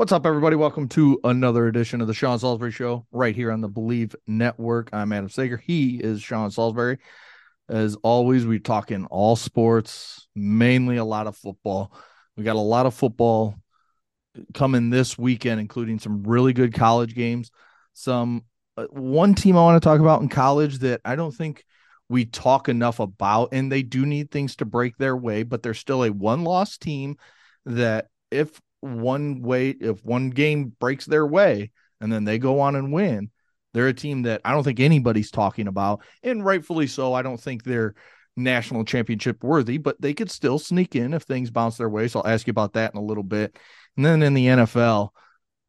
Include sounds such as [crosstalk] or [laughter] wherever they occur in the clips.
What's up, everybody? Welcome to another edition of the Sean Salisbury Show right here on the Bleav Network. I'm Adam Sager. He is Sean Salisbury. As always, we're talking all sports, mainly a lot of football. We got a lot of football coming this weekend, including some really good college games. Some uh, one team I want to talk about in college that I don't think we talk enough about, and they do need things to break their way, but they're still a one loss team that if one way if one game breaks their way and then they go on and win they're a team that i don't think anybody's talking about and rightfully so. I don't think they're national championship worthy but they could still sneak in if things bounce their way. So i'll ask you about that in a little bit. And then in the nfl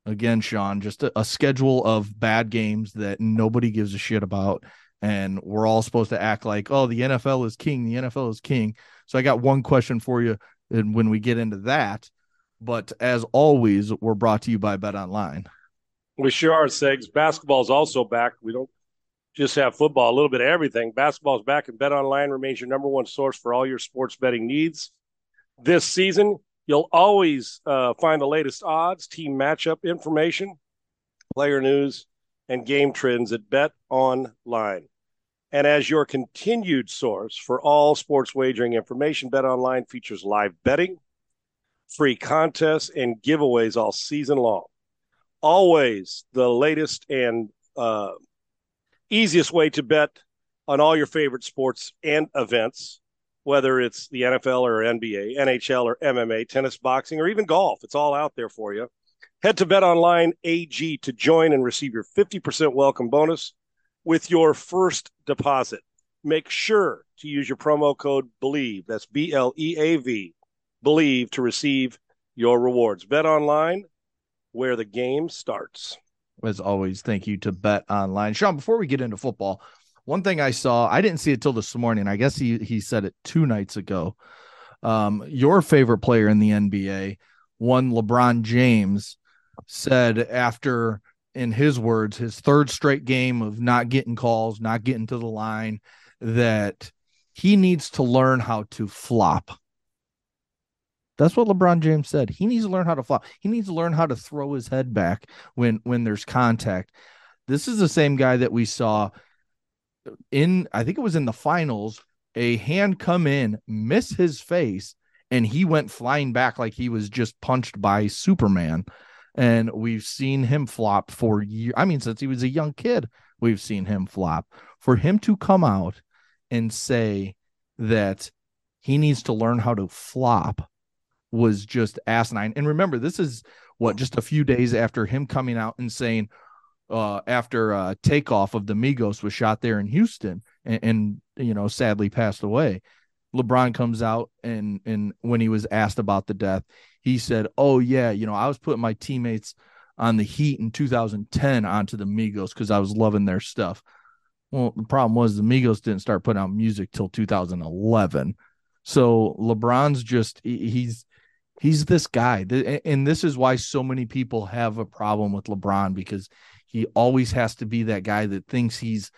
again sean just a, a schedule of bad games that nobody gives a shit about. And we're all supposed to act like oh the nfl is king the nfl is king. So i got one question for you and when we get into that but as always, we're brought to you by Bet Online. We sure are, Segs. Basketball is also back. We don't just have football, a little bit of everything. Basketball is back, and Bet Online remains your number one source for all your sports betting needs. This season, you'll always uh, find the latest odds, team matchup information, player news, and game trends at Bet Online. And as your continued source for all sports wagering information, Bet Online features live betting free contests and giveaways all season long. Always the latest and uh, easiest way to bet on all your favorite sports and events, whether it's the NFL or NBA, NHL or MMA, tennis, boxing, or even golf. It's all out there for you. Head to Bet Online AG to join and receive your 50% welcome bonus with your first deposit. Make sure to use your promo code BLEAV. That's B L E A V believe to receive your rewards. Bet online where the game starts. As always, thank you to Bet Online. Sean, before we get into football, one thing I saw, I didn't see it till this morning. I guess he he said it two nights ago. Um, your favorite player in the NBA, one LeBron James, said after, in his words, his third straight game of not getting calls, not getting to the line, that he needs to learn how to flop that's what LeBron James said. He needs to learn how to fly. He needs to learn how to throw his head back when when there's contact. This is the same guy that we saw in I think it was in the finals, a hand come in, miss his face, and he went flying back like he was just punched by Superman. And we've seen him flop for years. I mean, since he was a young kid, we've seen him flop. For him to come out and say that he needs to learn how to flop was just asinine. And remember, this is what just a few days after him coming out and saying, uh, after uh, takeoff of the Migos was shot there in Houston and, and you know sadly passed away. LeBron comes out and and when he was asked about the death, he said, "Oh yeah, you know I was putting my teammates on the Heat in 2010 onto the Migos because I was loving their stuff." Well, the problem was the Migos didn't start putting out music till 2011. So LeBron's just he's he's this guy. And this is why so many people have a problem with lebron because he always has to be that guy that thinks he's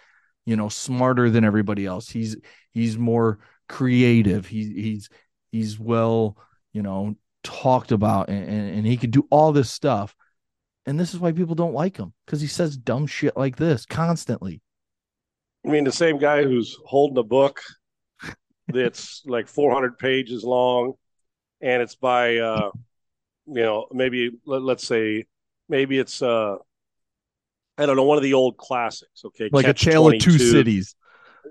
you know smarter than everybody else. He's he's more creative. He, he's he's well you know talked about and, and he can do all this stuff. And this is why people don't like him because he says dumb shit like this constantly. I mean the same guy who's holding a book that's like 400 pages long and it's by uh, you know maybe let, us say maybe it's uh, I don't know one of the old classics. Okay, like Catch a Tale 22. of Two Cities,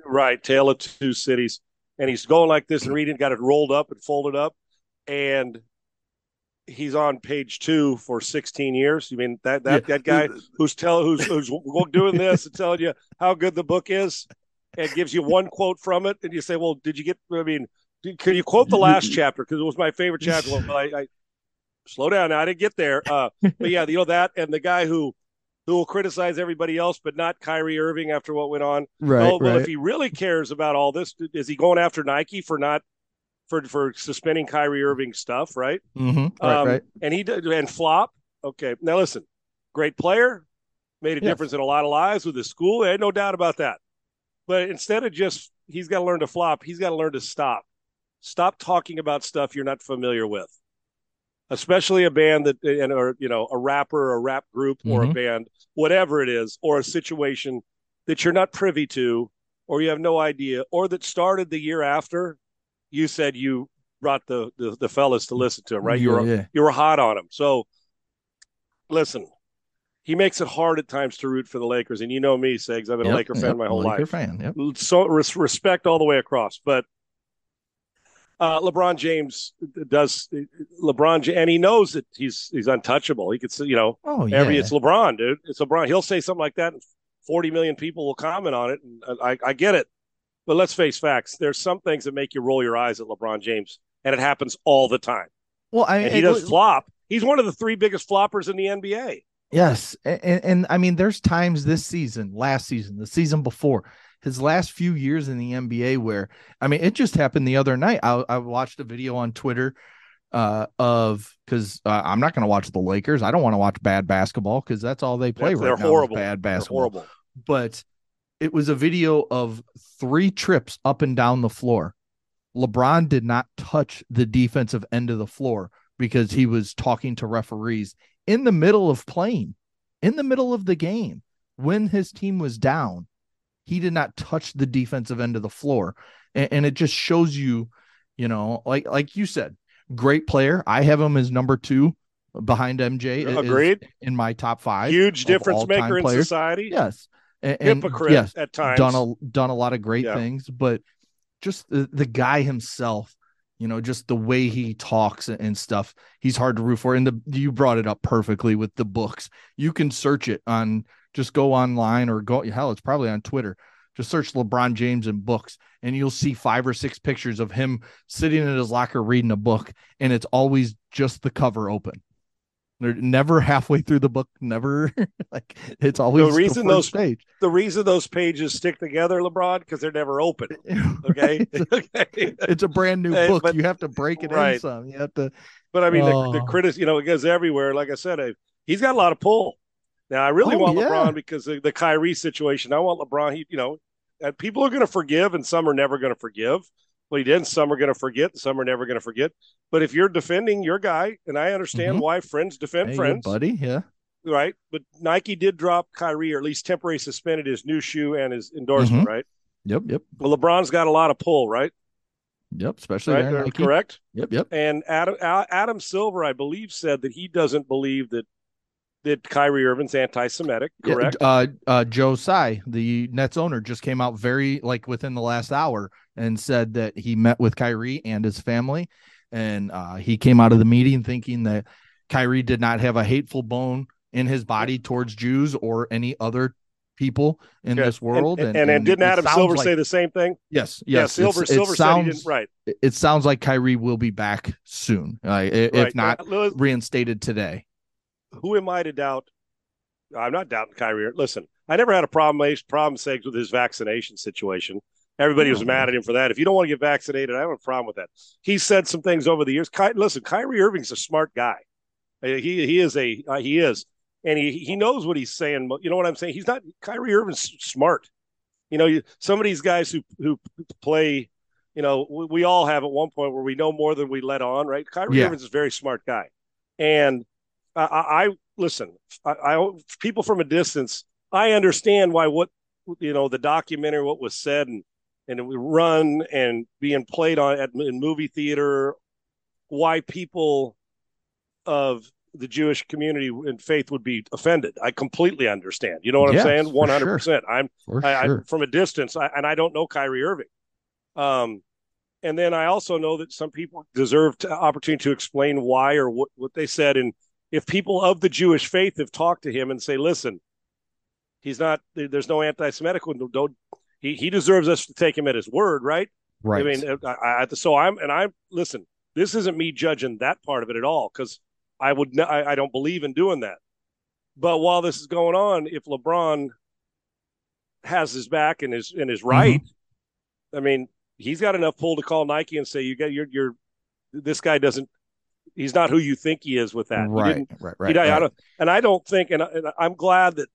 right? Tale of Two Cities, and he's going like this and reading, got it rolled up and folded up, and he's on page two for 16 years. You mean that that, yeah. that guy [laughs] who's tell who's who's doing this and telling you how good the book is, and gives you one quote from it, and you say, "Well, did you get?" I mean, can you quote the last chapter because it was my favorite chapter? I, I slow down. Now, I didn't get there. Uh, but yeah, you know that, and the guy who who will criticize everybody else, but not Kyrie Irving after what went on. Right. Oh, well, right. if he really cares about all this, is he going after Nike for not for for suspending Kyrie Irving stuff? Right. Mm-hmm. Right, um, right. And he did and flop. Okay. Now listen, great player, made a yes. difference in a lot of lives with his school. I had no doubt about that. But instead of just he's got to learn to flop, he's got to learn to stop. Stop talking about stuff you're not familiar with. especially a band that and or you know a rapper, a rap group, or Mhm. a band, whatever it is, or a situation that you're not privy to, or you have no idea, or that started the year after, you said you brought the the, the fellas to listen to him, right? You Yeah, were yeah. you were hot on him. So listen, he makes it hard at times to root for the Lakers, and you know me, Segs. I've been a Yep, Laker fan my whole Laker life fan. Yep. so res- respect all the way across. But uh, LeBron James does LeBron, and he knows that he's he's untouchable. He could, say, you know, Oh yeah. every it's LeBron, dude. It's LeBron. He'll say something like that, and forty million people will comment on it. And I, I get it, but let's face facts. There's some things that make you roll your eyes at LeBron James, and it happens all the time. well, I And he it- does flop. He's one of the three biggest floppers in the NBA. Yes, and, and I mean, there's times this season, last season, the season before, his last few years in the NBA, where I mean, it just happened the other night. I, I watched a video on Twitter uh, of because uh, I'm not going to watch the Lakers. I don't want to watch bad basketball because that's all they play They're- right they're now. horrible. Bad They're basketball. horrible. But it was a video of three trips up and down the floor. LeBron did not touch the defensive end of the floor because he was talking to referees in the middle of playing, in the middle of the game when his team was down. He did not touch the defensive end of the floor, and, and it just shows you, you know, like like you said, great player. I have him as number two behind MJ. Agreed. in my top five. Huge difference maker in players. society. Yes, and, and Hypocrite yes, at times. done a done a lot of great Yeah. things, but just the, the guy himself, you know, just the way he talks and stuff, he's hard to root for. And the you brought it up perfectly with the books. You can search it on just go online or go hell, it's probably on Twitter. Just search LeBron James and books, and you'll see five or six pictures of him sitting in his locker reading a book, and it's always just the cover open. They're never halfway through the book, never [laughs] like it's always the reason the those- page. the reason those pages stick together, LeBron, because they're never open. Okay. [laughs] okay. it's a brand new [laughs] Hey, book. but- you have to break it in right. some. You have to. But I mean, the, the Oh. you know, it goes everywhere. Like I said, I, he's got a lot of pull. Now, I really Oh, want yeah. LeBron because of the Kyrie situation. I want LeBron. He, you know, and people are going to forgive, and some are never going to forgive what he did. Some are going to forget, and some are never going to forget. But if you're defending your guy, and I understand Mhm. why friends defend Hey, friends, buddy. Yeah. right? But Nike did drop Kyrie, or at least temporarily suspended his new shoe and his endorsement, right? Yep. Yep. Well, LeBron's got a lot of pull, right? Yep. Especially Right, Uh, correct. Yep. Yep. And Adam Adam Silver, I believe, said that he doesn't believe that that Kyrie Irving's anti-Semitic. Yeah, Correct. Uh, uh, Joe Tsai, the Nets owner, just came out very like within the last hour and said that he met with Kyrie and his family, and uh, he came out of the meeting thinking that Kyrie did not have a hateful bone in his body towards Jews or any other people in this world. And, and, and didn't Adam Silver like- say the same thing? Yes, Yeah, yes. Silver. it's- it Silver said he sounds. Right. it sounds like Kyrie will be back soon, uh, if right. not Uh, reinstated today. Who am I to doubt? I'm not doubting Kyrie. Listen, I never had a problem problem with his vaccination situation. Everybody was Oh, mad at him for that. If you don't want to get vaccinated, I don't have a problem with that. He said some things over the years. Ky- listen, Kyrie Irving's a smart guy. Uh, He he is a uh, he is, and he he knows what he's saying. You know what I'm saying? He's not Kyrie Irving's smart. You know, you, some of these guys who who play, you know, we, we all have at one point where we know more than we let on, right? Kyrie Yeah. Irving's a very smart guy, and I, I, I listen. I, I people from a distance, I understand why what you know the documentary, what was said, and and it would run and being played on at in movie theater, why people of the Jewish community and faith would be offended. I completely understand. You know what Yes, I'm saying? One hundred percent. I'm I, sure. I, from a distance, I, and I don't know Kyrie Irving. Um, and then I also know that some people deserve to, opportunity to explain why or what, what they said. And if people of the Jewish faith have talked to him and say, "Listen, he's not. There's no anti-Semitic. Don't he? He deserves us to take him at his word, right? right. I mean, I, I, so I'm and I'm listen. This isn't me judging that part of it at all because I would I don't believe in doing that. But while this is going on, if LeBron has his back and his and his mm-hmm. right, I mean, he's got enough pull to call Nike and say, "You got your your this guy doesn't. He's not who you think he is with that. Right, right, he- right, I don't, and I don't think, and, I, and I'm glad that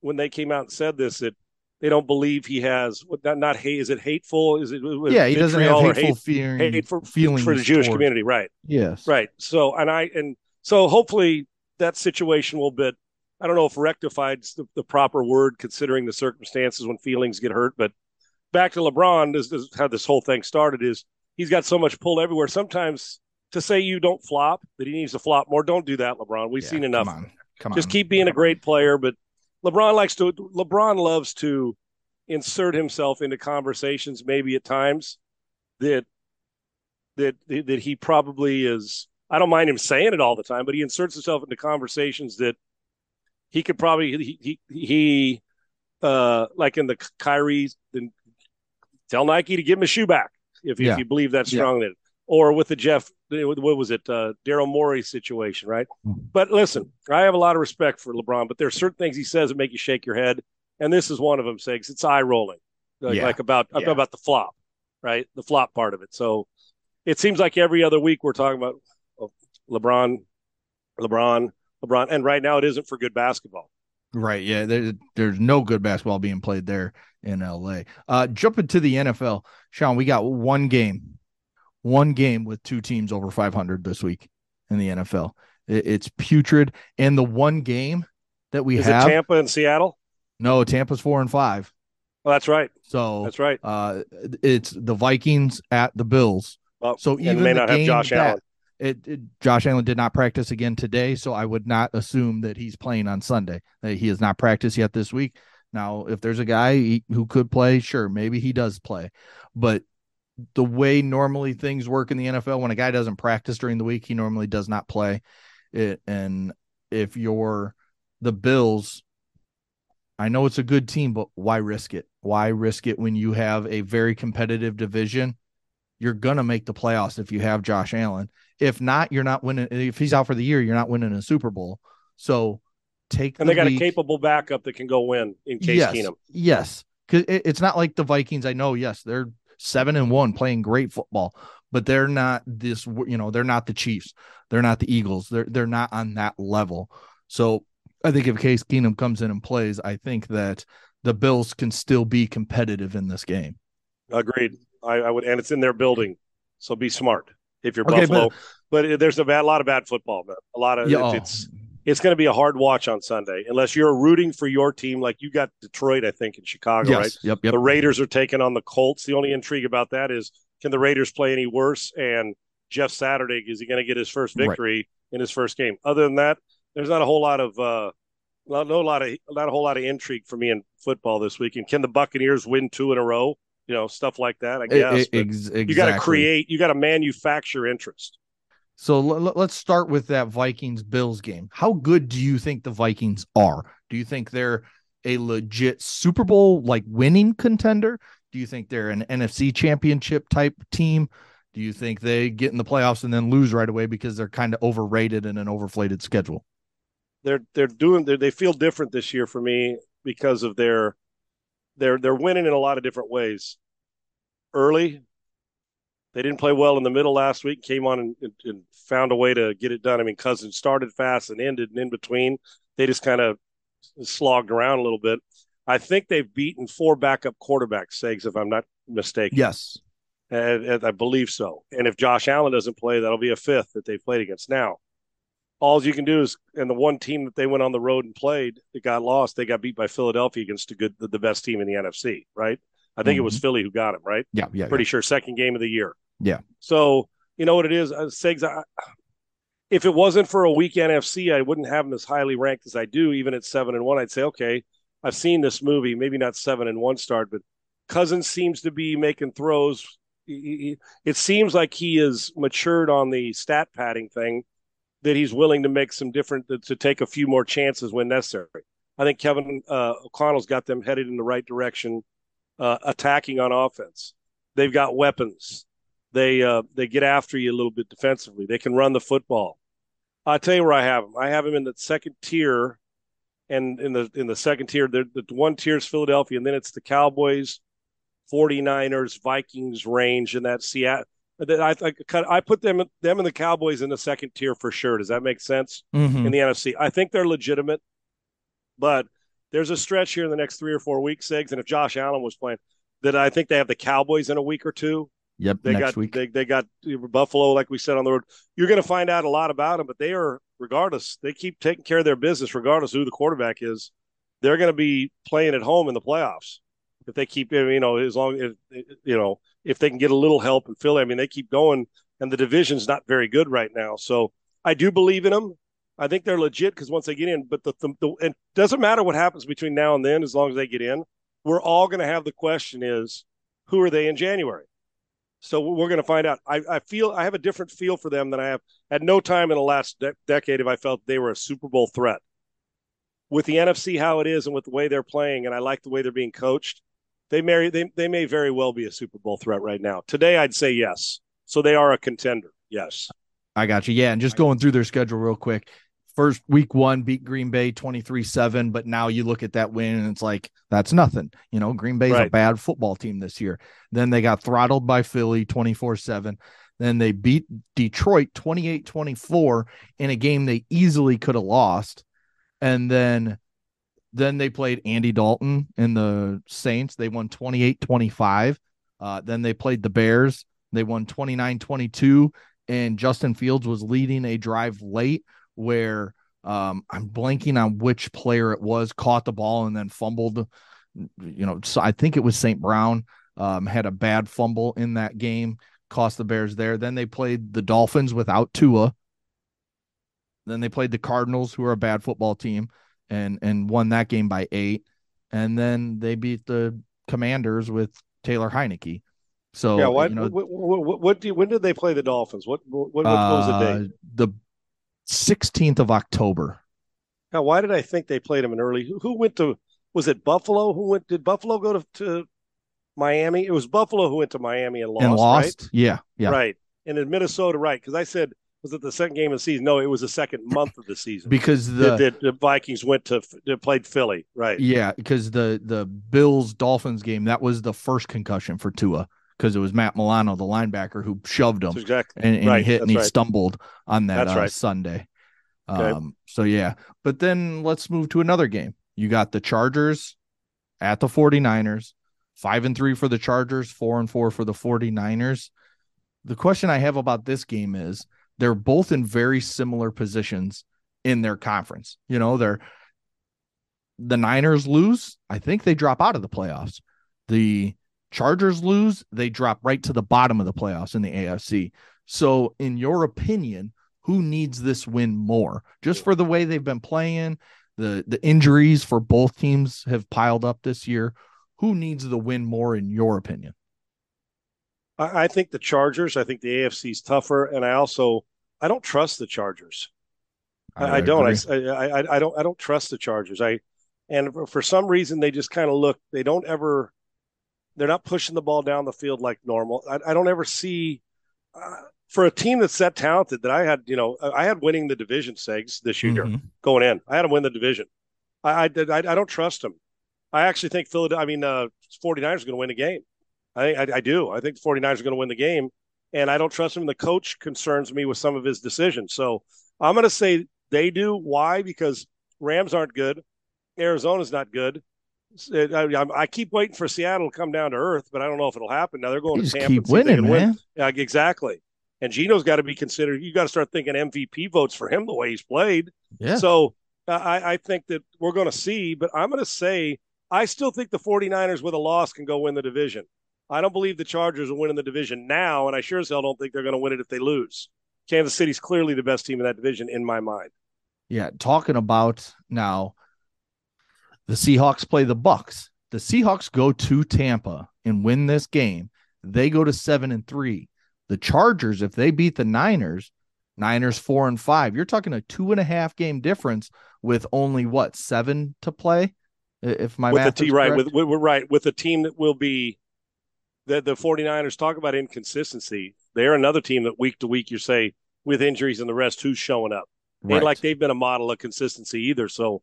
when they came out and said this, that they don't believe he has not not hate. Is it hateful? Is it yeah? He doesn't have hateful hate, feeling, hate for, feelings for the Jewish toward, community, right? Yes, right. So and I and so hopefully that situation will be. I don't know if rectified is the, the proper word considering the circumstances when feelings get hurt, but back to LeBron, this, this how this whole thing started is he's got so much pull everywhere. Sometimes to say you don't flop, that he needs to flop more, don't do that, LeBron. We've yeah, seen enough. Come on. Come Just on. keep being a great player, but LeBron likes to LeBron loves to insert himself into conversations maybe at times that that that he probably is I don't mind him saying it all the time, but he inserts himself into conversations that he could probably he he, he uh like in the Kyrie then tell Nike to give him a shoe back if, yeah. if you believe that strongly. Yeah. Or with the Jeff what was it, uh, Daryl Morey situation, right? Mm-hmm. But listen, I have a lot of respect for LeBron, but there are certain things he says that make you shake your head, and this is one of them. Saying it's eye rolling, like, yeah. like about yeah. about the flop, right? The flop part of it. So it seems like every other week we're talking about oh, LeBron, LeBron, LeBron, and right now it isn't for good basketball. Right. Yeah. There, there's no good basketball being played there in LA. Uh, jumping to the NFL, Sean, we got one game one game with two teams over 500 this week in the NFL. It's putrid. And the one game that we Is have Tampa and Seattle? No, Tampa's four and five. Well, that's right. So that's right. Uh, it's the Vikings at the Bills. Well, so even may not have Josh that, Allen. It, it, Josh Allen did not practice again today, so I would not assume that he's playing on Sunday. He has not practiced yet this week. Now, if there's a guy who could play, sure, maybe he does play. But the way normally things work in the NFL when a guy doesn't practice during the week, he normally does not play it. And if you're the Bills, I know it's a good team, but why risk it? Why risk it when you have a very competitive division? You're gonna make the playoffs if you have Josh Allen. If not, you're not winning. If he's out for the year, you're not winning a Super Bowl. So take and the they got week. a capable backup that can go win in case yes, Keenum. Yes, because it's not like the Vikings. I know. Yes, they're seven and one, playing great football, but they're not this. You know, they're not the Chiefs. They're not the Eagles. They're they're not on that level. So I think if Case Keenum comes in and plays, I think that the Bills can still be competitive in this game. Agreed. I, I would, and it's in their building, so be smart if you're okay, Buffalo. But, but, uh, there's a bad, a lot of bad football, man. A lot of yeah, it's. Oh, It's going to be a hard watch on Sunday unless you're rooting for your team like you got Detroit, I think, in Chicago, yes. right? Yep, yep. The Raiders are taking on the Colts. The only intrigue about that is can the Raiders play any worse? And Jeff Saturday, is he going to get his first victory right. in his first game? Other than that, there's not a whole lot of uh, no lot of not a whole lot of intrigue for me in football this week. And can the Buccaneers win two in a row? You know, stuff like that. I guess it, it, exactly. you got to create, you got to manufacture interest. So l- let's start with that Vikings Bills game. How good do you think the Vikings are? Do you think they're a legit Super Bowl like winning contender? Do you think they're an NFC championship type team? Do you think they get in the playoffs and then lose right away because they're kind of overrated in an overflated schedule? They're they're doing they're, they feel different this year for me because of their they're they're winning in a lot of different ways. Early, they didn't play well in the middle last week. Came on and, and, found a way to get it done. I mean, Cousins started fast and ended, and in between, they just kind of slogged around a little bit. I think they've beaten four backup quarterbacks, Segs, if I'm not mistaken. Yes, and, and I believe so. And if Josh Allen doesn't play, that'll be a fifth that they've played against. Now, all you can do is, and the one team that they went on the road and played that got lost, they got beat by Philadelphia against a good, the, the best team in the NFC, right? I think mm-hmm. it was mm-hmm. Philly who got him, right? Yeah, yeah. Pretty yeah. sure second game of the year. Yeah. So you know what it is, uh, Segs. I, if it wasn't for a weak NFC, I wouldn't have them as highly ranked as I do. Even at seven and one, I'd say, okay, I've seen this movie. Maybe not seven and one start, but Cousins seems to be making throws. It seems like he is matured on the stat padding thing. That he's willing to make some different to take a few more chances when necessary. I think Kevin uh, O'Connell's got them headed in the right direction, uh, attacking on offense. They've got weapons. They uh, they get after you a little bit defensively. They can run the football. I'll tell you where I have them. I have them in the second tier, and in the in the second tier, the, the one tier is Philadelphia, and then it's the Cowboys, 49ers, Vikings range, and that Seattle. I, I, I put them them and the Cowboys in the second tier for sure. Does that make sense? Mm-hmm. In the NFC, I think they're legitimate, but there's a stretch here in the next three or four weeks, Segs, and if Josh Allen was playing, that I think they have the Cowboys in a week or two. Yep, they next got week. They, they got Buffalo, like we said on the road. You're going to find out a lot about them, but they are, regardless, they keep taking care of their business, regardless who the quarterback is. They're going to be playing at home in the playoffs if they keep, you know, as long as you know, if they can get a little help in Philly. I mean, they keep going, and the division's not very good right now. So I do believe in them. I think they're legit because once they get in, but the, the, the it doesn't matter what happens between now and then as long as they get in. We're all going to have the question is who are they in January? So we're going to find out. I, I, feel I have a different feel for them than I have at no time in the last de- decade have I felt they were a Super Bowl threat. With the NFC how it is and with the way they're playing, and I like the way they're being coached, they may they, they may very well be a Super Bowl threat right now. Today I'd say yes. So they are a contender. Yes. I got you. Yeah, and just going through their schedule real quick first week one beat Green Bay 23 7, but now you look at that win and it's like, that's nothing. You know, Green Bay's right. a bad football team this year. Then they got throttled by Philly 24 7. Then they beat Detroit 28 24 in a game they easily could have lost. And then then they played Andy Dalton and the Saints. They won 28 25. Uh, then they played the Bears. They won 29 22. And Justin Fields was leading a drive late where um, I'm blanking on which player it was, caught the ball and then fumbled. You know, so I think it was St. Brown um, had a bad fumble in that game, cost the Bears there. Then they played the Dolphins without Tua. Then they played the Cardinals, who are a bad football team, and and won that game by eight. And then they beat the Commanders with Taylor Heinicke. So yeah, what, you know, what, what, what, do you, when did they play the Dolphins? What what, what, was the date? Uh, the 16th of October. Now, why did I think they played him in early? Who, who went to? Was it Buffalo? Who went? Did Buffalo go to, to Miami? It was Buffalo who went to Miami and lost. And lost. Right? Yeah, yeah. Right. And in Minnesota, right? Because I said was it the second game of the season? No, it was the second month of the season because the, the, the Vikings went to they played Philly, right? Yeah, because the the Bills Dolphins game that was the first concussion for Tua because it was Matt Milano, the linebacker, who shoved him exactly. and, and right. he hit That's and he right. stumbled on that uh, right. Sunday. Okay. Um, so yeah, but then let's move to another game. You got the Chargers at the 49ers, five and three for the Chargers, four and four for the 49ers. The question I have about this game is they're both in very similar positions in their conference. You know, they're the Niners lose, I think they drop out of the playoffs. The Chargers lose, they drop right to the bottom of the playoffs in the AFC. So, in your opinion, who needs this win more? Just for the way they've been playing, the the injuries for both teams have piled up this year. Who needs the win more, in your opinion? I, I think the Chargers. I think the AFC is tougher, and I also I don't trust the Chargers. I, I, I don't. I, I I don't. I don't trust the Chargers. I and for some reason they just kind of look. They don't ever. They're not pushing the ball down the field like normal. I, I don't ever see. Uh, for a team that's that talented that I had, you know, I had winning the division segs this year Mhm. going in. I had them win the division. I I, did- I, I don't trust them. I actually think Philadelphia, I mean, uh, 49ers are going to win the game. I, I I do. I think the 49ers are going to win the game. And I don't trust him. The coach concerns me with some of his decisions. So I'm going to say they do. Why? Because Rams aren't good. Arizona's not good. I, I, I keep waiting for Seattle to come down to earth, but I don't know if it'll happen. Now they're going to Tampa keep and see if they winning, can win. man. Yeah, exactly. And Geno's got to be considered. You got to start thinking MVP votes for him the way he's played. Yeah. So uh, I, I think that we're going to see, but I'm going to say I still think the 49ers with a loss can go win the division. I don't believe the Chargers will win in the division now, and I sure as hell don't think they're going to win it if they lose. Kansas City's clearly the best team in that division in my mind. Yeah, talking about now the Seahawks play the Bucks. The Seahawks go to Tampa and win this game. They go to 7 and 3. The Chargers if they beat the Niners, Niners 4 and 5. You're talking a two and a half game difference with only what, 7 to play? If my with is right? With, with, we're right with a team that will be the the 49ers talk about inconsistency. They're another team that week to week you say with injuries and the rest who's showing up. Right. like they've been a model of consistency either. So,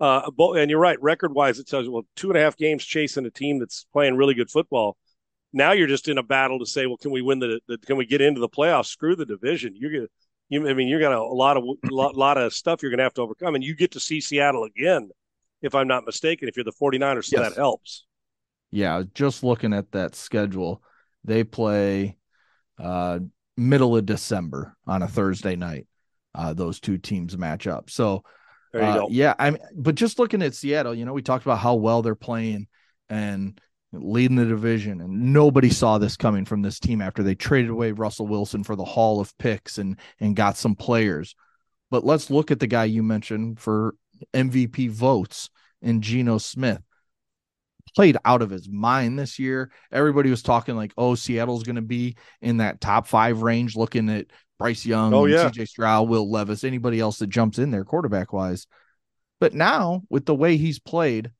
uh, and you're right. Record wise, it says, well two and a half games chasing a team that's playing really good football. Now you're just in a battle to say, well, can we win the, the can we get into the playoffs? Screw the division. You're gonna, you, I mean, you're got a, a lot of [laughs] lot, lot of stuff you're gonna have to overcome, and you get to see Seattle again. if I'm not mistaken, if you're the 49ers, so Yes. that helps. Yeah, just looking at that schedule, they play uh middle of December on a Thursday night. Uh those two teams match up. So uh, yeah, I'm but just looking at Seattle, you know, we talked about how well they're playing and leading the division and nobody saw this coming from this team after they traded away Russell Wilson for the haul of picks and and got some players. But let's look at the guy you mentioned for MVP votes in Geno Smith. Played out of his mind this year. Everybody was talking like, oh, Seattle's going to be in that top five range, looking at Bryce Young, Oh, yeah. CJ Stroud, Will Levis, anybody else that jumps in there quarterback wise. But now, with the way he's played,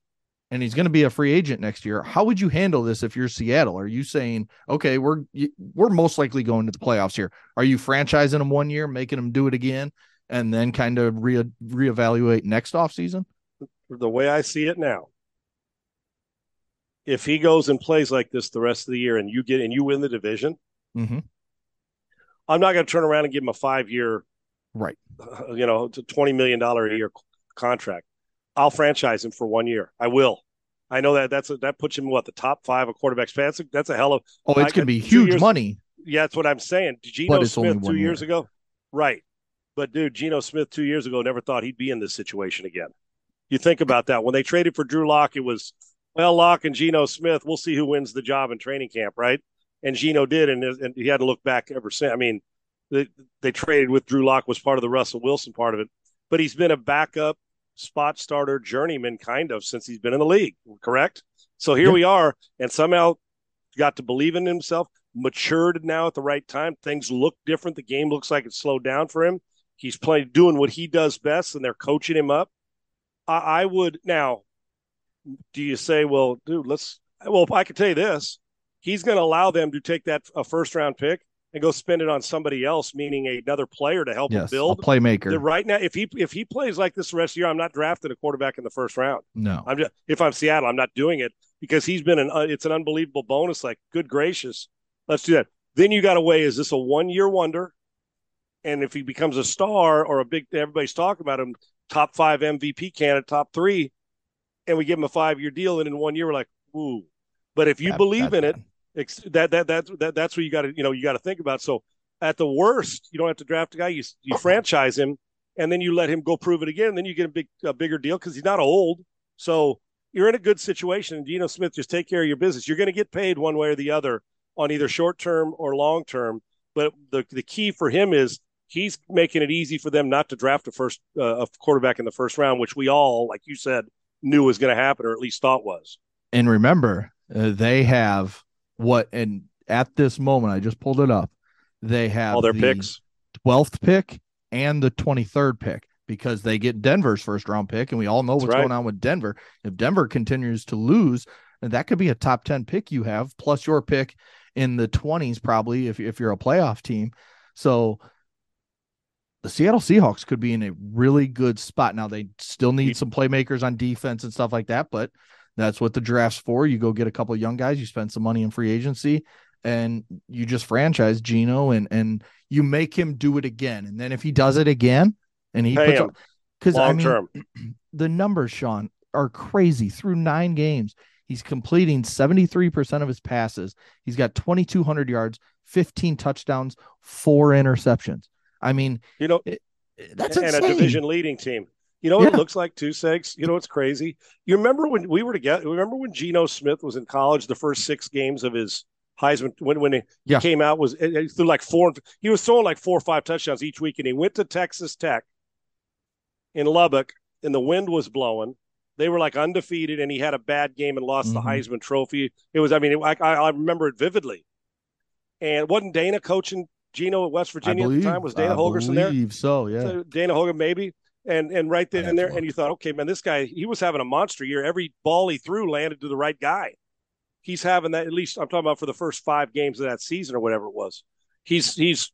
and he's going to be a free agent next year, how would you handle this if you're Seattle? Are you saying, okay, we're we're most likely going to the playoffs here? Are you franchising him one year, making him do it again, and then kind of re reevaluate next offseason? the way I see it now, if he goes and plays like this the rest of the year and you get and you win the division, Mm-hmm. I'm not going to turn around and give him a five year, Right. Uh, you know, twenty million dollar a year contract. I'll franchise him for one year. I will. I know that that's a, that puts him what the top five of quarterbacks. That's a, that's a hell of Oh, it's going to be huge years- money. yeah. That's what I'm saying. Geno Smith two one years year. ago, right? But dude, Geno Smith two years ago never thought he'd be in this situation again. You think about that when they traded for Drew Lock, it was well Lock and Geno Smith. We'll see who wins the job in training camp, right? And Geno did, and, and he hadn't looked back ever since. I mean, they, they traded with Drew Lock was part of the Russell Wilson part of it, but he's been a backup spot starter journeyman kind of since he's been in the league. Correct. So here Yeah. we are, and somehow got to believe in himself, matured now at the right time. Things look different. The game looks like it's slowed down for him. He's playing, doing what he does best, and they're coaching him up. I, I would now. Do you say, well, dude, let's? Well, I can tell you this: he's going to allow them to take that a first round pick and go spend it on somebody else, meaning another player to help him Yes, a build. playmaker. That right now, if he if he plays like this the rest of the year, I'm not drafting a quarterback in the first round. no, I'm just if I'm Seattle, I'm not doing it because he's been an uh, it's an unbelievable bonus. Like, good gracious, let's do that. Then you got to weigh: is this a one year wonder? And if he becomes a star or a big, everybody's talking about him, top five MVP candidate, top three, and we give him a five year deal, and in one year we're like, ooh. But if you That- believe in it, bad. ex- that that that, that that's what you got to you know you got to think about. So at the worst, you don't have to draft a guy. You you franchise him, and then you let him go prove it again. And then you get a big a bigger deal because he's not old. So you're in a good situation. And Geno Smith, just take care of your business. You're going to get paid one way or the other on either short term or long term. But the the key for him is he's making it easy for them not to draft a first uh, a quarterback in the first round, which we all, like you said, knew was going to happen or at least thought was. And remember, uh, they have what, and at this moment, I just pulled it up. They have All their the picks. 12th pick and the 23rd pick because they get Denver's first round pick. And we all know That's what's right. going on with Denver. If Denver continues to lose, that could be a top 10 pick you have, plus your pick in the 20s, probably, if, if you're a playoff team. So the Seattle Seahawks could be in a really good spot. Now, they still need some playmakers on defense and stuff like that, but that's what the draft's for. You go get a couple of young guys, you spend some money in free agency, and you just franchise Geno and and you make him do it again. And then if he does it again and he Pay puts because I mean term. [clears throat] the numbers, Sean, are crazy. Through nine games, he's completing 73% of his passes. He's got 2,200 yards, 15 touchdowns, four interceptions. I mean, You know, that's and insane. a division leading team. You know what it looks like too, Segs? You know what's crazy? You remember when we were together? Remember when Geno Smith was in college? The first six games of his Heisman when when he Yeah. came out was he threw like four. He was throwing like four or five touchdowns each week, and he went to Texas Tech in Lubbock, and the wind was blowing. They were like undefeated, and he had a bad game and lost the Mhm. Heisman Trophy. It was, I mean, I, I remember it vividly. And wasn't Dana coaching Geno at West Virginia believe, at the time? Was Dana I Holgorsen there? believe so, yeah. So Dana Hogan, maybe. And and right then and there, and you thought, okay, man, this guy, he was having a monster year. Every ball he threw landed to the right guy. He's having that at least. I'm talking about for the first five games of that season or whatever it was. He's he's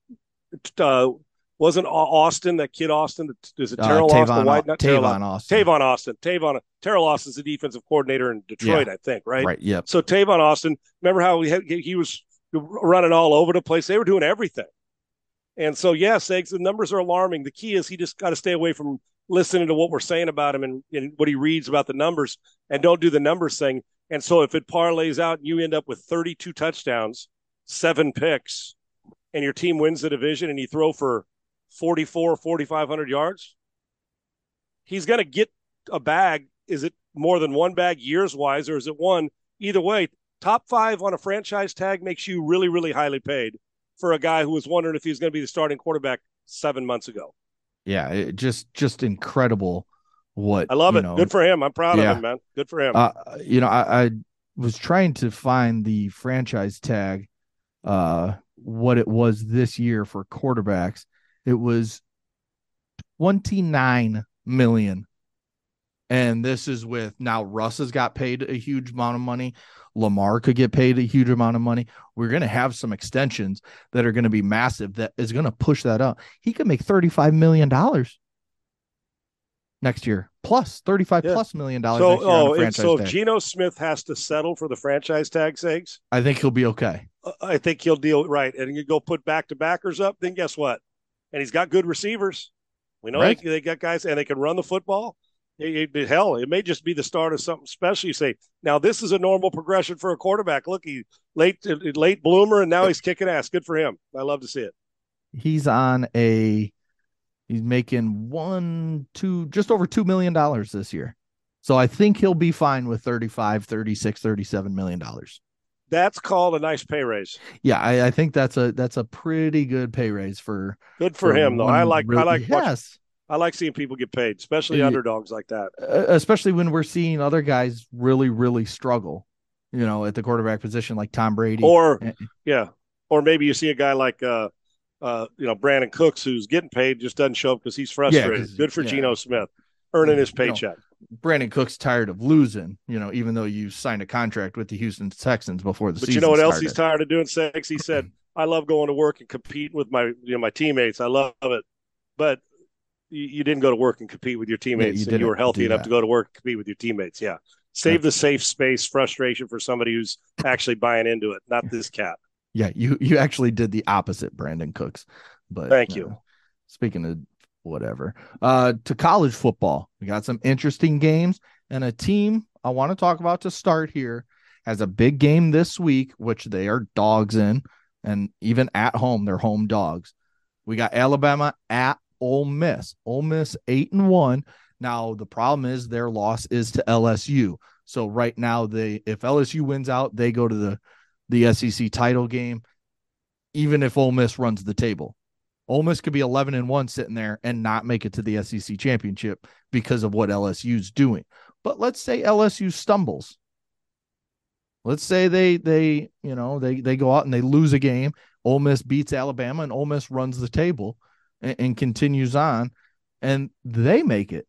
uh, wasn't Austin that kid Austin? Is it Uh, Terrell Austin? Tavon, White, not Terrell Tavon Austin. Tavon Austin. Tavon. Terrell Austin's the defensive coordinator in Detroit, I think. Right. Right. Yep. So Tavon Austin, remember how he had, he was running all over the place? They were doing everything. And so, yes, Segs, the numbers are alarming. The key is he just got to stay away from listening to what we're saying about him and, and what he reads about the numbers and don't do the numbers thing. And so if it parlays out and you end up with 32 touchdowns, seven picks, and your team wins the division and you throw for 44, 4,500 yards, he's going to get a bag. Is it more than one bag years wise, or is it one? Either way, top five on a franchise tag makes you really, really highly paid for a guy who was wondering if he was going to be the starting quarterback seven months ago. Yeah, it just just incredible. What I love it. Know, Good for him. I'm proud yeah. of him, man. Good for him. Uh, you know, I, I was trying to find the franchise tag, uh, what it was this year for quarterbacks. It was 29 million. And this is with now Russ has got paid a huge amount of money. Lamar could get paid a huge amount of money. We're going to have some extensions that are going to be massive that is going to push that up. He could make $35 million next year, plus 35 yeah. plus million dollars. So, oh, so if Geno Smith has to settle for the franchise tag sakes, I think he'll be okay. Uh, I think he'll deal right. And you go put back to backers up, then guess what? And he's got good receivers. We know right. they, they got guys and they can run the football it, it, hell, it may just be the start of something special. You say, now this is a normal progression for a quarterback. Look, he late late bloomer, and now he's kicking ass. Good for him. I love to see it. He's on a he's making one, two, just over two million dollars this year. So I think he'll be fine with 35, 36, 37 million dollars. That's called a nice pay raise. Yeah, I, I, think that's a that's a pretty good pay raise for good for, for him though. I like really, I like yes. I like seeing people get paid, especially yeah. underdogs like that. Uh, especially when we're seeing other guys really, really struggle, you know, at the quarterback position, like Tom Brady. Or, yeah. Or maybe you see a guy like, uh, uh, you know, Brandin Cooks, who's getting paid, just doesn't show up because he's frustrated. Yeah, Good for yeah. Geno Smith earning his paycheck. Brandin Cooks tired of losing, you know, even though you signed a contract with the Houston Texans before the but season. But you know what started. else he's tired of doing? Sex. He said, [clears throat] "I love going to work and competing with my, you know, my teammates. I love it, but you, didn't go to work and compete with your teammates, yeah, you and you were healthy enough that. to go to work and compete with your teammates. Yeah, save the safe space frustration for somebody who's actually buying into it, not this cat. Yeah, you you actually did the opposite, Brandin Cooks. But thank you. Know, speaking of whatever, uh, to college football, we got some interesting games and a team I want to talk about to start here has a big game this week, which they are dogs in, and even at home, they're home dogs. We got Alabama at Ole Miss. Ole Miss eight and one. Now the problem is their loss is to LSU. So right now they if LSU wins out, they go to the the SEC title game. Even if Ole Miss runs the table, Ole Miss could be eleven and one sitting there and not make it to the SEC championship because of what LSU's doing. But let's say LSU stumbles. Let's say they they you know they they go out and they lose a game. Ole Miss beats Alabama and Ole Miss runs the table and, and continues on, and they make it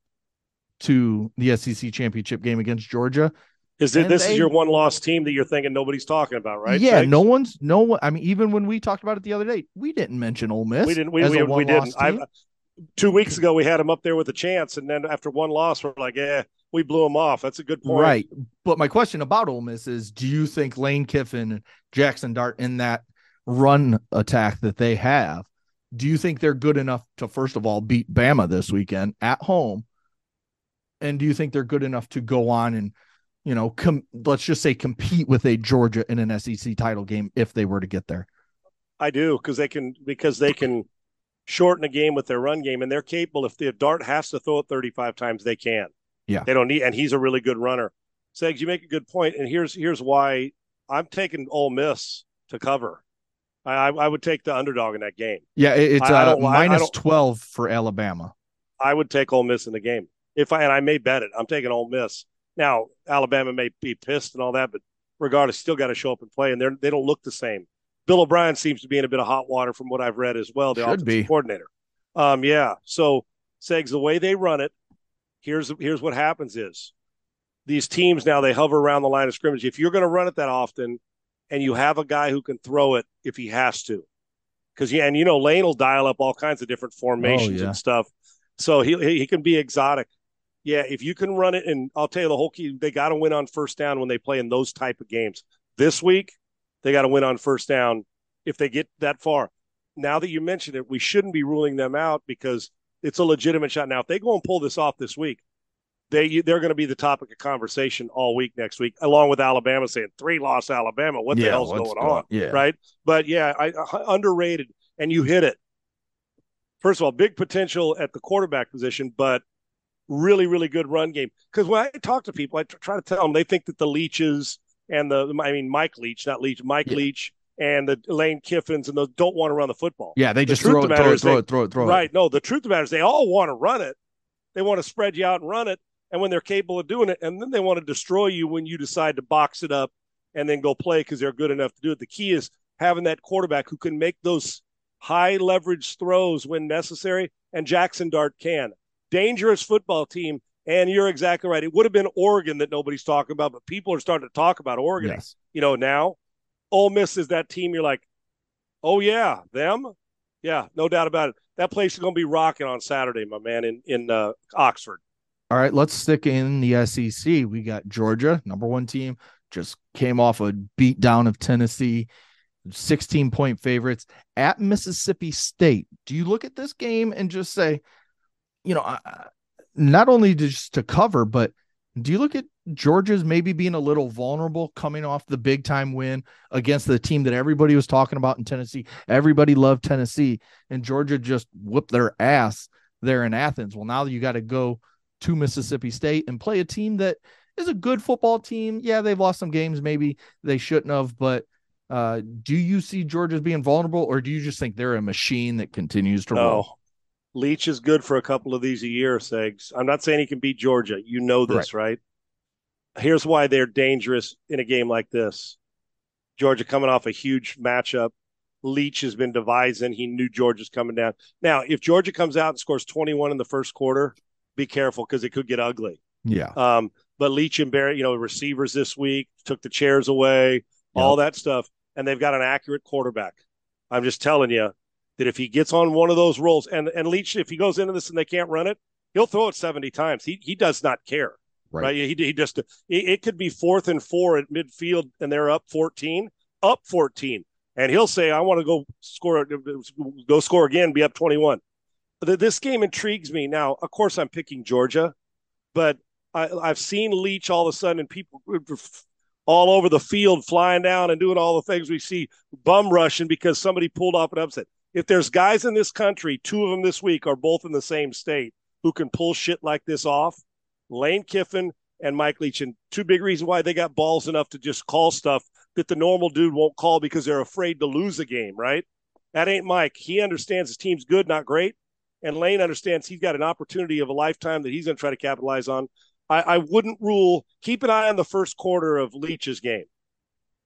to the SEC championship game against Georgia. Is it this they, is your one loss team that you're thinking nobody's talking about, right? Yeah, no one's no one. I mean, even when we talked about it the other day, we didn't mention Ole Miss. We didn't. We, we, we didn't. I, two weeks ago, we had them up there with a chance, and then after one loss, we're like, yeah, we blew them off. That's a good point, right? But my question about Ole Miss is: Do you think Lane Kiffin and Jaxson Dart in that run attack that they have do you think they're good enough to first of all beat Bama this weekend at home? And do you think they're good enough to go on and, you know, com- let's just say compete with a Georgia in an SEC title game if they were to get there? I do because they can because they can shorten a game with their run game and they're capable. If the Dart has to throw it 35 times, they can. Yeah, they don't need, and he's a really good runner. Segs, you make a good point, and here's here's why I'm taking Ole Miss to cover. I, I would take the underdog in that game. Yeah, it's I, uh, minus twelve for Alabama. I would take Ole Miss in the game if I and I may bet it. I'm taking Ole Miss. Now Alabama may be pissed and all that, but regardless, still got to show up and play, and they they don't look the same. Bill O'Brien seems to be in a bit of hot water from what I've read as well. The Should offensive be. coordinator. Um, yeah. So Segs, the way they run it, here's here's what happens is these teams now they hover around the line of scrimmage. If you're going to run it that often, and you have a guy who can throw it if he has to. Because yeah, and you know Lane will dial up all kinds of different formations oh, yeah. and stuff, so he he can be exotic. Yeah, if you can run it, and I'll tell you the whole key, they got to win on first down when they play in those type of games. This week, they got to win on first down if they get that far. Now that you mentioned it, we shouldn't be ruling them out because it's a legitimate shot. Now, if they go and pull this off this week, they they're going to be the topic of conversation all week next week, along with Alabama saying three loss Alabama. What the Yeah, hell's going on? yeah. right. But yeah, I, I underrated, and you hit it. First of all, big potential at the quarterback position, but really, really good run game. Because when I talk to people, I try to tell them they think that the Leaches and the I mean Mike Leach, not Leach, Mike Yeah. Leach and the Lane Kiffins and those don't want to run the football. Yeah, they The just throw it, throw it, throw they- it, throw it, throw it. Right. No, the truth of the matter is they all want to run it. They want to spread you out and run it. And when they're capable of doing it, and then they want to destroy you when you decide to box it up and then go play because they're good enough to do it. The key is having that quarterback who can make those high leverage throws when necessary. And Jaxson Dart can. Dangerous football team. And you're exactly right. It would have been Oregon that nobody's talking about, but people are starting to talk about Oregon. Yes. You know, now Ole Miss is that team you're like, oh, yeah, them? Yeah, no doubt about it. That place is going to be rocking on Saturday, my man, in, in uh, Oxford. All right, let's stick in the SEC. We got Georgia, number one team, just came off a beat down of Tennessee, 16 point favorites at Mississippi State. Do you look at this game and just say, you know, not only just to cover, but do you look at Georgia's maybe being a little vulnerable coming off the big time win against the team that everybody was talking about in Tennessee? Everybody loved Tennessee, and Georgia just whooped their ass there in Athens. Well, now you got to go to Mississippi State and play a team that is a good football team. Yeah, they've lost some games maybe they shouldn't have, but uh, do you see Georgia being vulnerable, or do you just think they're a machine that continues to No. roll? Leach is good for a couple of these a year, Segs. I'm not saying he can beat Georgia. You know this, right? Here's why they're dangerous in a game like this. Georgia coming off a huge matchup. Leach has been devising. He knew Georgia's coming down. Now, if Georgia comes out and scores 21 in the first quarter, be careful because it could get ugly. Yeah, Um, but Leach and Barrett, you know, receivers this week took the chairs away, all that stuff, and they've got an accurate quarterback. I'm just telling you that if he gets on one of those rolls, and and Leach, if he goes into this and they can't run it, he'll throw it 70 times. He he does not care, Right. right? He he just it, it could be fourth and four at midfield, and they're up 14, up 14, and he'll say, "I want to go score, go score again, be up 21." Th- This game intrigues me. Now, of course, I'm picking Georgia, but I, I've seen Leach all of a sudden and people all over the field flying down and doing all the things we see bum rushing because somebody pulled off an upset. If there's guys in this country, two of them this week are both in the same state who can pull shit like this off, Lane Kiffin and Mike Leach. And two big reasons why they got balls enough to just call stuff that the normal dude won't call because they're afraid to lose a game, right? That ain't Mike. He understands his team's good, not great. And Lane understands he's got an opportunity of a lifetime that he's going to try to capitalize on. I, I wouldn't rule. Keep an eye on the first quarter of Leach's game.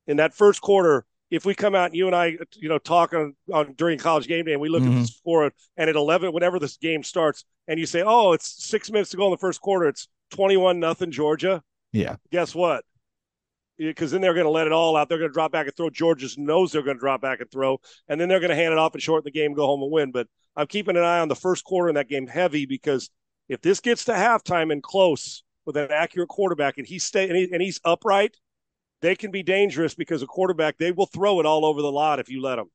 In that first quarter, if we come out and you and I, you know, talk on, on during college game day and we look at Mhm. the score and at eleven, whenever this game starts, and you say, "Oh, it's six minutes to go in the first quarter. It's twenty-one nothing Georgia." yeah, Guess what? Because then they're going to let it all out. They're going to drop back and throw. Georgia's knows they're going to drop back and throw, and then they're going to hand it off and shorten the game, go home and win. But I'm keeping an eye on the first quarter in that game heavy because if this gets to halftime and close with an accurate quarterback and he's stay and, he, and he's upright, they can be dangerous because a quarterback they will throw it all over the lot if you let them.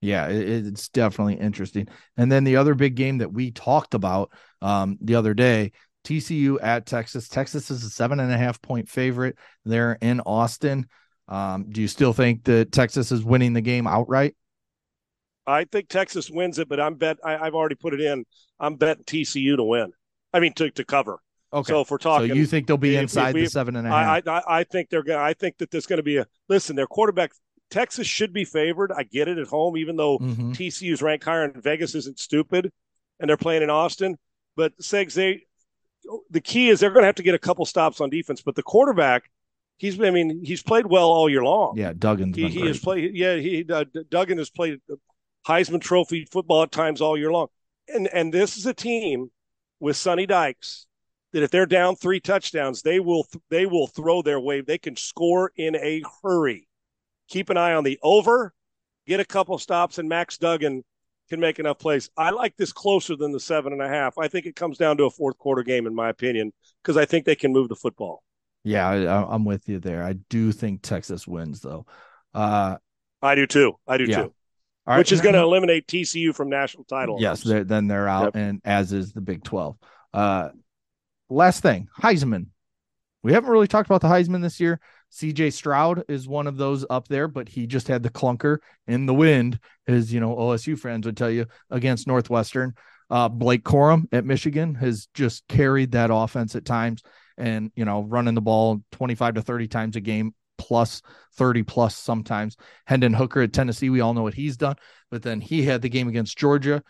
yeah, it's definitely interesting. And then the other big game that we talked about um, the other day, TCU at Texas. Texas is a seven and a half point favorite. They're in Austin. Um, do you still think that Texas is winning the game outright? I think Texas wins it, but I'm bet I, I've already put it in. I'm betting TCU to win. I mean to to cover. Okay. So if we're talking, So you think they'll be if- if inside we- the seven and a half? I, I I think they're going. To. I think that there's going to be a listen. Their quarterback Texas should be favored. I get it at home, even though Mhm. TCU's ranked higher and Vegas isn't stupid, and they're playing in Austin. But Segs, they the key is they're going to have to get a couple stops on defense. But the quarterback, he's I mean he's played well all year long. Yeah, Duggan's he, he has played. Yeah, he uh, Duggan has played Heisman Trophy football at times all year long. And and this is a team with Sonny Dykes that if they're down three touchdowns, they will they will throw their way. They can score in a hurry. Keep an eye on the over, get a couple stops, and Max Duggan can make enough plays. I like this closer than the seven and a half. I think it comes down to a fourth quarter game, in my opinion, because I think they can move the football. Yeah, I, I'm with you there. I do think Texas wins though. Uh, I do too. I do Yeah. too. which is going to eliminate TCU from national title. Yes, they're, then they're out, yep. and as is the Big Twelve. Uh, last thing, Heisman. We haven't really talked about the Heisman this year. CJ Stroud is one of those up there, but he just had the clunker in the wind, as you know, OSU fans would tell you, against Northwestern. Uh, Blake Corum at Michigan has just carried that offense at times and, you know, running the ball 25 to 30 times a game, plus 30 plus sometimes. Hendon Hooker at Tennessee, we all know what he's done, but then he had the game against Georgia.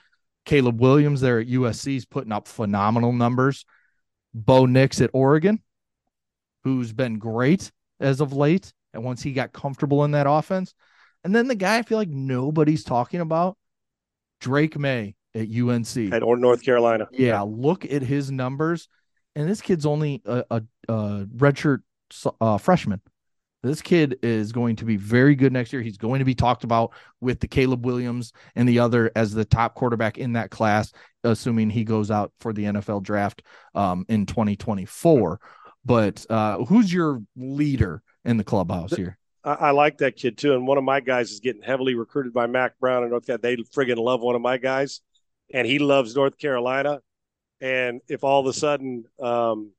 Caleb Williams there at USC is putting up phenomenal numbers. Bo Nix at Oregon, who's been great as of late. And once he got comfortable in that offense, and then the guy I feel like nobody's talking about, Drake Maye at UNC at or North Carolina. Yeah, look at his numbers, and this kid's only a, a, a redshirt uh, freshman. This kid is going to be very good next year. He's going to be talked about with the Caleb Williams and the other as the top quarterback in that class, assuming he goes out for the NFL draft um, in 2024. But uh, who's your leader in the clubhouse here? I, I, like that kid too. And one of my guys is getting heavily recruited by Mack Brown in North Carolina. They friggin' love one of my guys and he loves North Carolina. And if all of a sudden, um,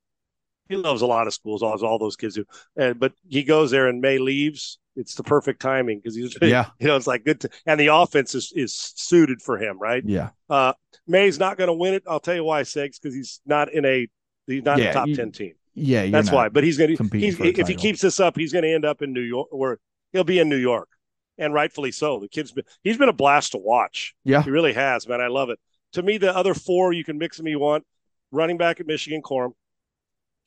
he loves a lot of schools, all, all those kids do. And but he goes there and Maye leaves. It's the perfect timing because he's [laughs] yeah, you know, it's like good to, and the offense is is suited for him, right? Yeah. Uh, Maye's not going to win it. I'll tell you why, Segs, because he's not in a he's not yeah, a top you, ten team. Yeah, that's why. But he's going to he's, if he keeps this up, he's going to end up in New York, or he'll be in New York, and rightfully so. The kid's been he's been a blast to watch. Yeah, he really has, man. I love it to me, the other four you can mix them you want. Running back at Michigan, Corum.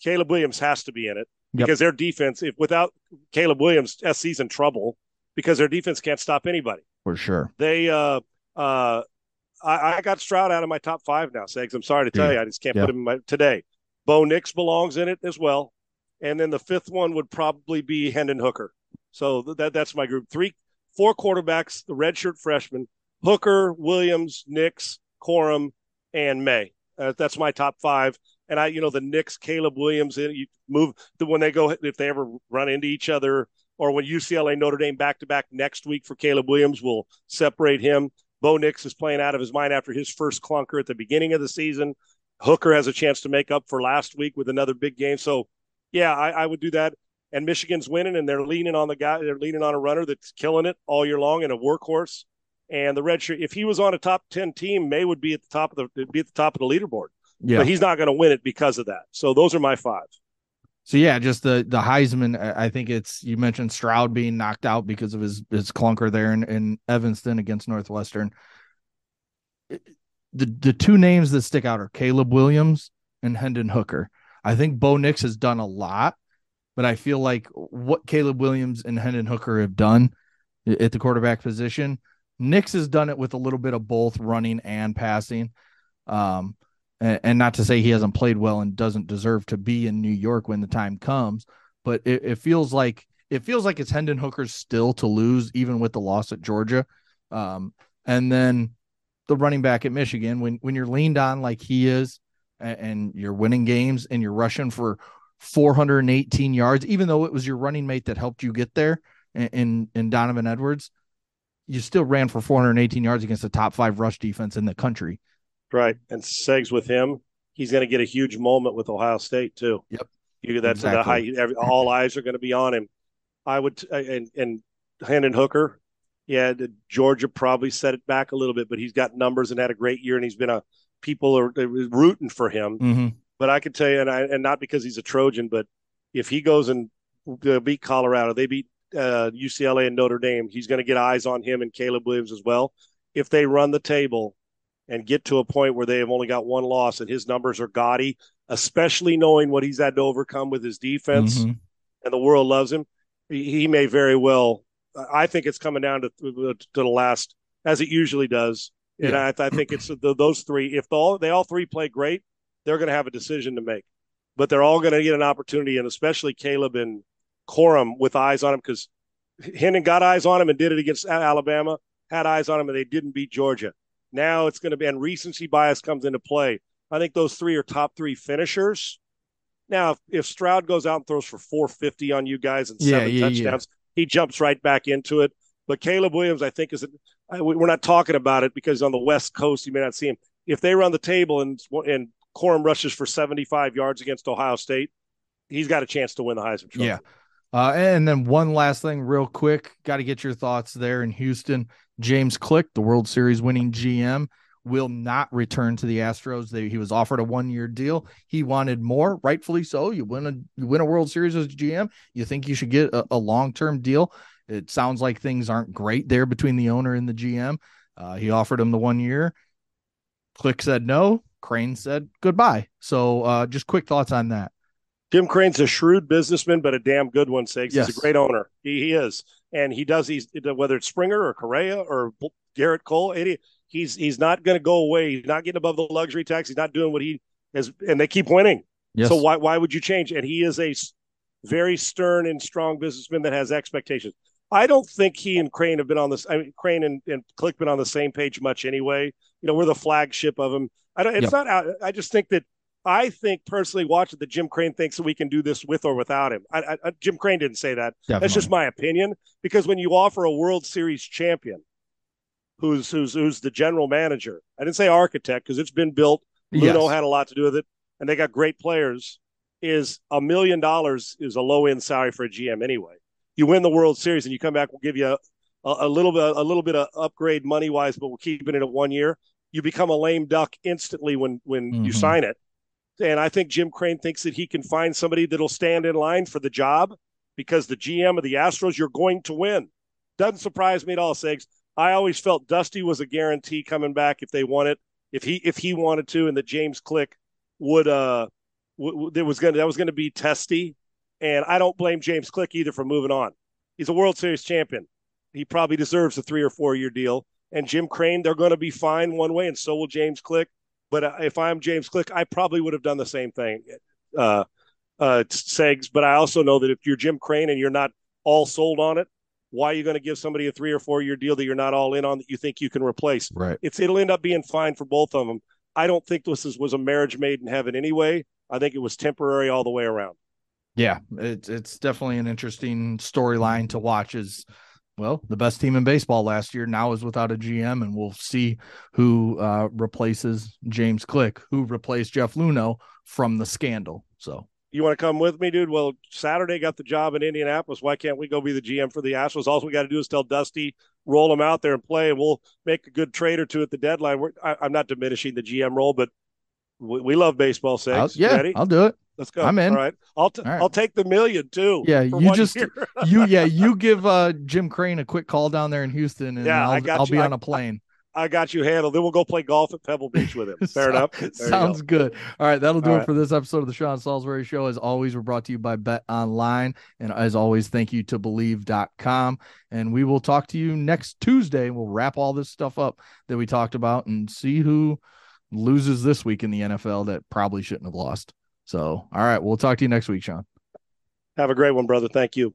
Caleb Williams has to be in it yep. because their defense, if without Caleb Williams, SC's in trouble because their defense can't stop anybody. For sure. They, uh, uh, I, I got Stroud out of my top five now, Segs. I'm sorry to tell yeah. you, I just can't put him in my today. Bo Nix belongs in it as well, and then the fifth one would probably be Hendon Hooker. So that that's my group. Three, four quarterbacks, the redshirt freshman, Hooker, Williams, Nix, Corum, and Maye. Uh, that's my top five. And I, you know, the Nix, Caleb Williams, you move the when they go if they ever run into each other, or when UCLA Notre Dame back to back next week for Caleb Williams, will separate him. Bo Nix is playing out of his mind after his first clunker at the beginning of the season. Hooker has a chance to make up for last week with another big game. So, yeah, I, I would do that. And Michigan's winning, and they're leaning on the guy. They're leaning on a runner that's killing it all year long and a workhorse. And the red shirt, if he was on a top ten team, Maye would be at the top of the be at the top of the leaderboard. Yeah. But he's not going to win it because of that. So those are my five. So yeah, just the the Heisman. I think it's you mentioned Stroud being knocked out because of his his clunker there in, in Evanston against Northwestern. The the two names that stick out are Caleb Williams and Hendon Hooker. I think Bo Nix has done a lot, but I feel like what Caleb Williams and Hendon Hooker have done at the quarterback position Nix has done it with a little bit of both running and passing. Um, and, and, not to say he hasn't played well and doesn't deserve to be in New York when the time comes, but it, it feels like it feels like it's Hendon Hooker's still to lose, even with the loss at Georgia. Um, and then the running back at Michigan, when when you're leaned on like he is, and, and you're winning games and you're rushing for 418 yards, even though it was your running mate that helped you get there in in, in Donovan Edwards you still ran for 418 yards against the top five rush defense in the country. Right. And Segs with him, he's going to get a huge moment with Ohio State too. Yep. You, that's exactly. the high, every, all eyes are going to be on him. I would, and, and Hendon Hooker, yeah, Georgia probably set it back a little bit, but he's got numbers and had a great year, and he's been a people are rooting for him. Mm-hmm. But I could tell you, and I, and not because he's a Trojan, but if he goes and beat Colorado, they beat uh, UCLA and Notre Dame, he's going to get eyes on him and Caleb Williams as well. If they run the table and get to a point where they have only got one loss and his numbers are gaudy, especially knowing what he's had to overcome with his defense, mm-hmm. and the world loves him, he, he, may very well. I think it's coming down to to the last, as it usually does. And yeah. I, I, think it's the, those three. If the, all, they all three play great, they're going to have a decision to make. But they're all going to get an opportunity, and especially Caleb and Corum with eyes on him because Hendon got eyes on him and did it against Alabama, had eyes on him, and they didn't beat Georgia. Now it's going to be, and recency bias comes into play. I think those three are top three finishers. Now, if, if Stroud goes out and throws for 450 on you guys and seven yeah, touchdowns. He jumps right back into it. But Caleb Williams, I think, is we're not talking about it because on the West Coast you may not see him. If they run the table and and Corum rushes for 75 yards against Ohio State, he's got a chance to win the Heisman Trophy. Yeah. Uh, and then one last thing, real quick, got to get your thoughts there in Houston. James Click, the World Series winning GM, will not return to the Astros. They, he was offered a one year deal. He wanted more, rightfully so. You win a you win a World Series as GM. You think you should get a, a long term deal. It sounds like things aren't great there between the owner and the GM. Uh, he offered him the one year. Click said no. Crane said goodbye. So, uh, just quick thoughts on that. Jim Crane's a shrewd businessman, but a damn good one, Segs. Yes. He's a great owner. He, he is. And he does, he's whether it's Springer or Correa or Gerrit Cole, he's he's not going to go away. He's not getting above the luxury tax. He's not doing what he is, and they keep winning. Yes. So why why would you change? And he is a very stern and strong businessman that has expectations. I don't think he and Crane have been on this. I mean, Crane and, and Click been on the same page much anyway. You know, we're the flagship of him. I don't. It's yep. not. I just think that I think personally, watching that Jim Crane thinks that we can do this with or without him. I, I, Jim Crane didn't say that. Definitely. That's just my opinion. Because when you offer a World Series champion, who's who's who's the general manager, I didn't say architect because it's been built. Luhnow yes. had a lot to do with it, and they got great players. Is a million dollars is a low end salary for a GM anyway. You win the World Series and you come back, we'll give you a, a, a little bit a little bit of upgrade money wise, but we're keeping it at one year. You become a lame duck instantly when when mm-hmm. you sign it and I think Jim Crane thinks that he can find somebody that'll stand in line for the job because the GM of the Astros, you're going to win. Doesn't surprise me at all, Segs. I always felt Dusty was a guarantee coming back if they want it, if he if he wanted to, and that James Click would uh w- w- was gonna that was gonna be testy, and I don't blame James Click either for moving on. He's a World Series champion. He probably deserves a three or four year deal. And Jim Crane, they're going to be fine one way, and so will James Click. But uh, if I'm James Click, I probably would have done the same thing, uh, uh, Segs. But I also know that if you're Jim Crane and you're not all sold on it, why are you going to give somebody a three or four year deal that you're not all in on that you think you can replace? Right. It's it'll end up being fine for both of them. I don't think this is, was a marriage made in heaven anyway. I think it was temporary all the way around. Yeah, it's it's definitely an interesting storyline to watch. Is well, the best team in baseball last year now is without a GM, and we'll see who uh, replaces James Click, who replaced Jeff Luhnow from the scandal. So, you want to come with me, dude? Well, Saturday got the job in Indianapolis. Why can't we go be the GM for the Astros? All we got to do is tell Dusty, roll them out there and play, and we'll make a good trade or two at the deadline. We're, I, am not diminishing the GM role, but we, we love baseball. Six, yeah, Ready? I'll do it. Let's go. I'm in. All right. I'll t- right. I'll take the million too. Yeah, you just you yeah [laughs] you give uh Jim Crane a quick call down there in Houston, and yeah, I'll, I got I'll you. be on a plane. I, got you handled. Then we'll go play golf at Pebble Beach with him. [laughs] Fair enough. Sounds go. good. All right, that'll do All it right. for this episode of the Sean Salisbury Show. As always, we're brought to you by Bet Online, and as always, thank you to Bleav.com. And we will talk to you next Tuesday. We'll wrap all this stuff up that we talked about and see who loses this week in the NFL that probably shouldn't have lost. So, all right, we'll talk to you next week, Sean. Have a great one, brother. Thank you.